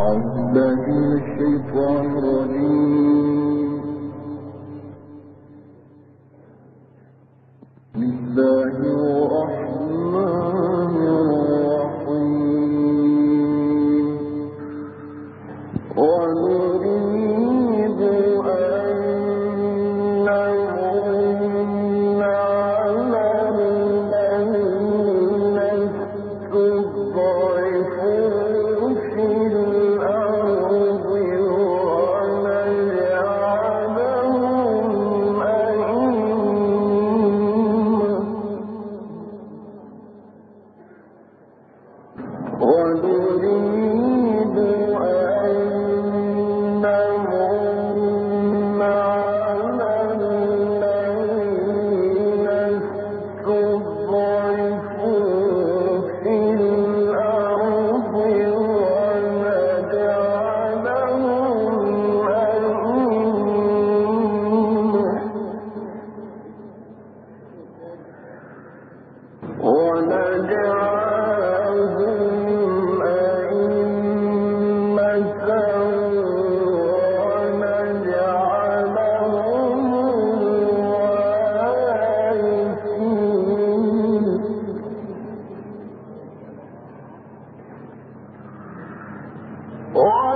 أعوذ الشيطان الرجيم. Oh!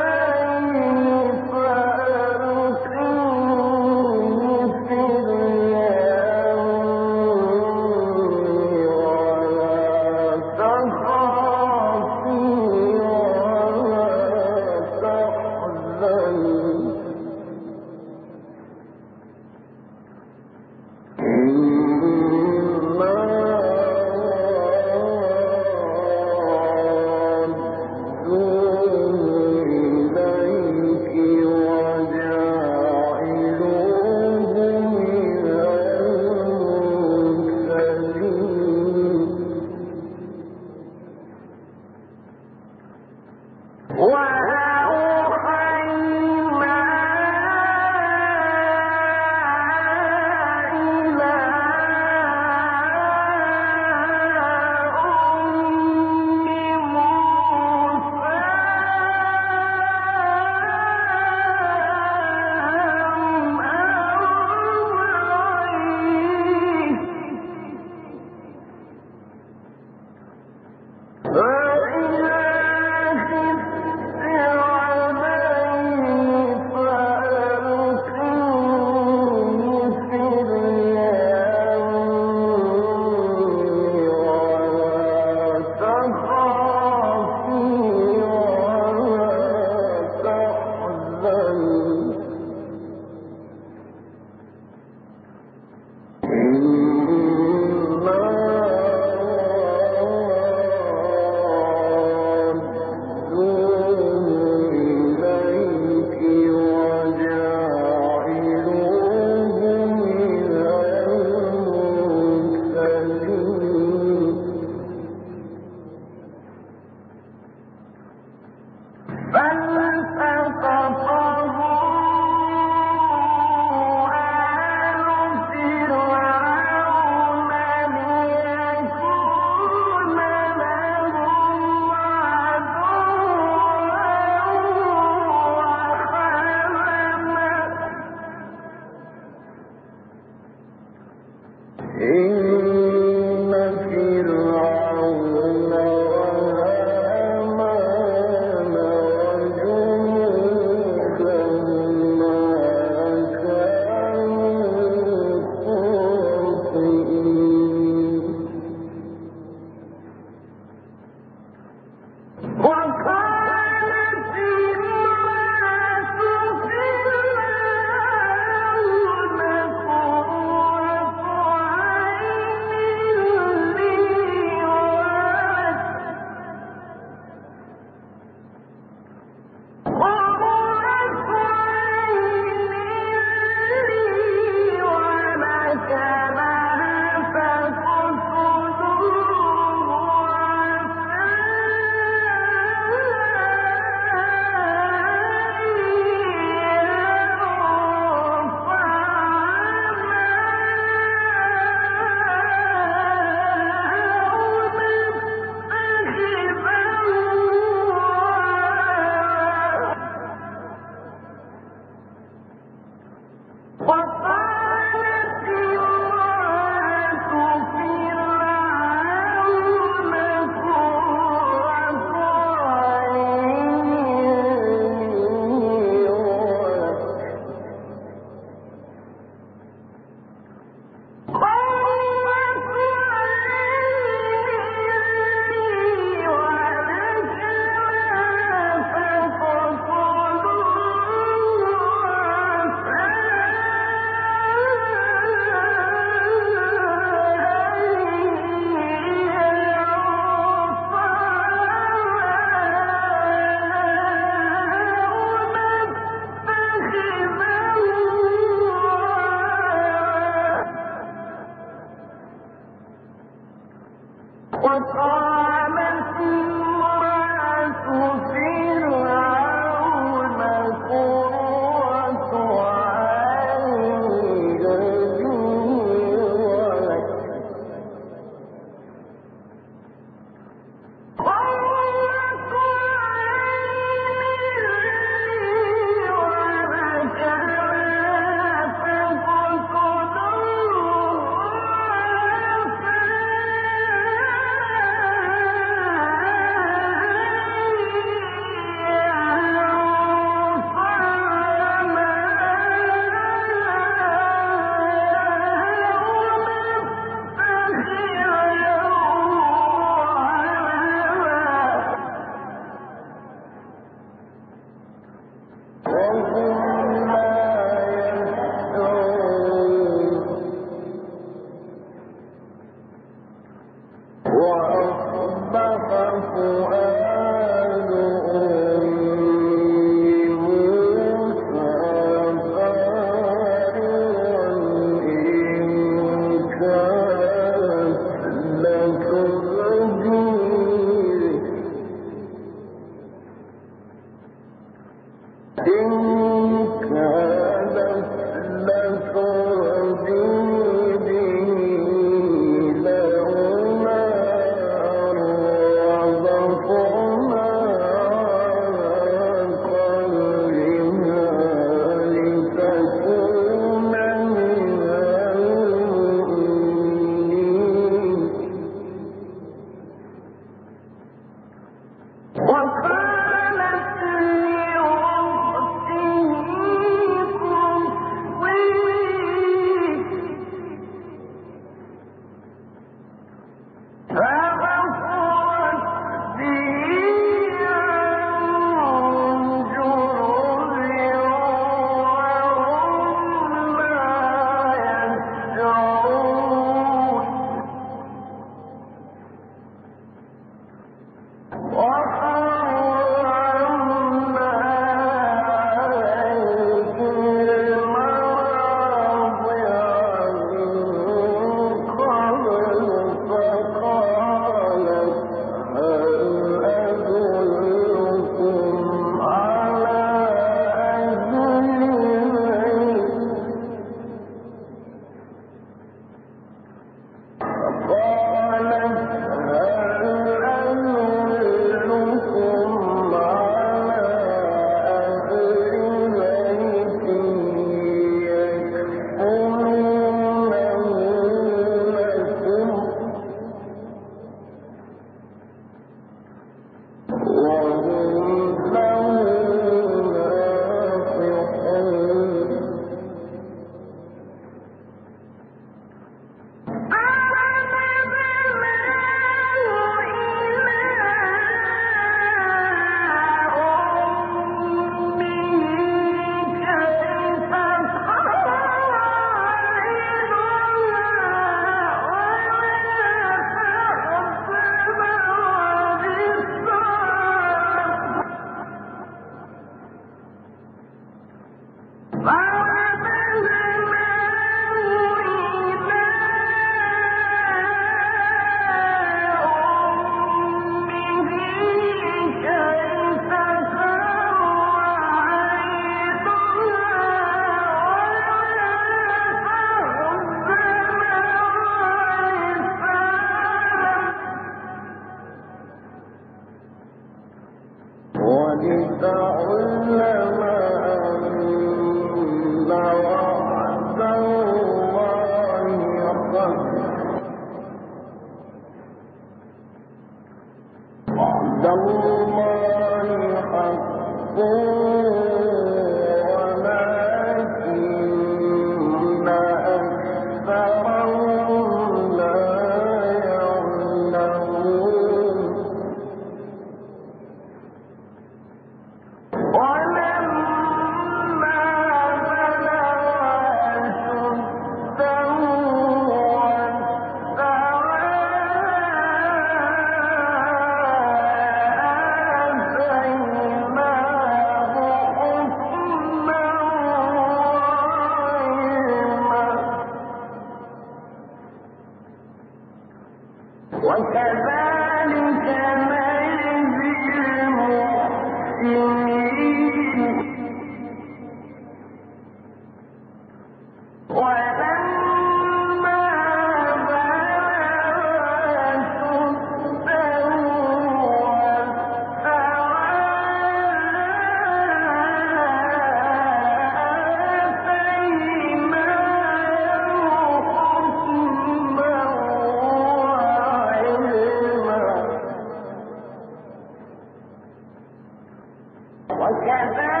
together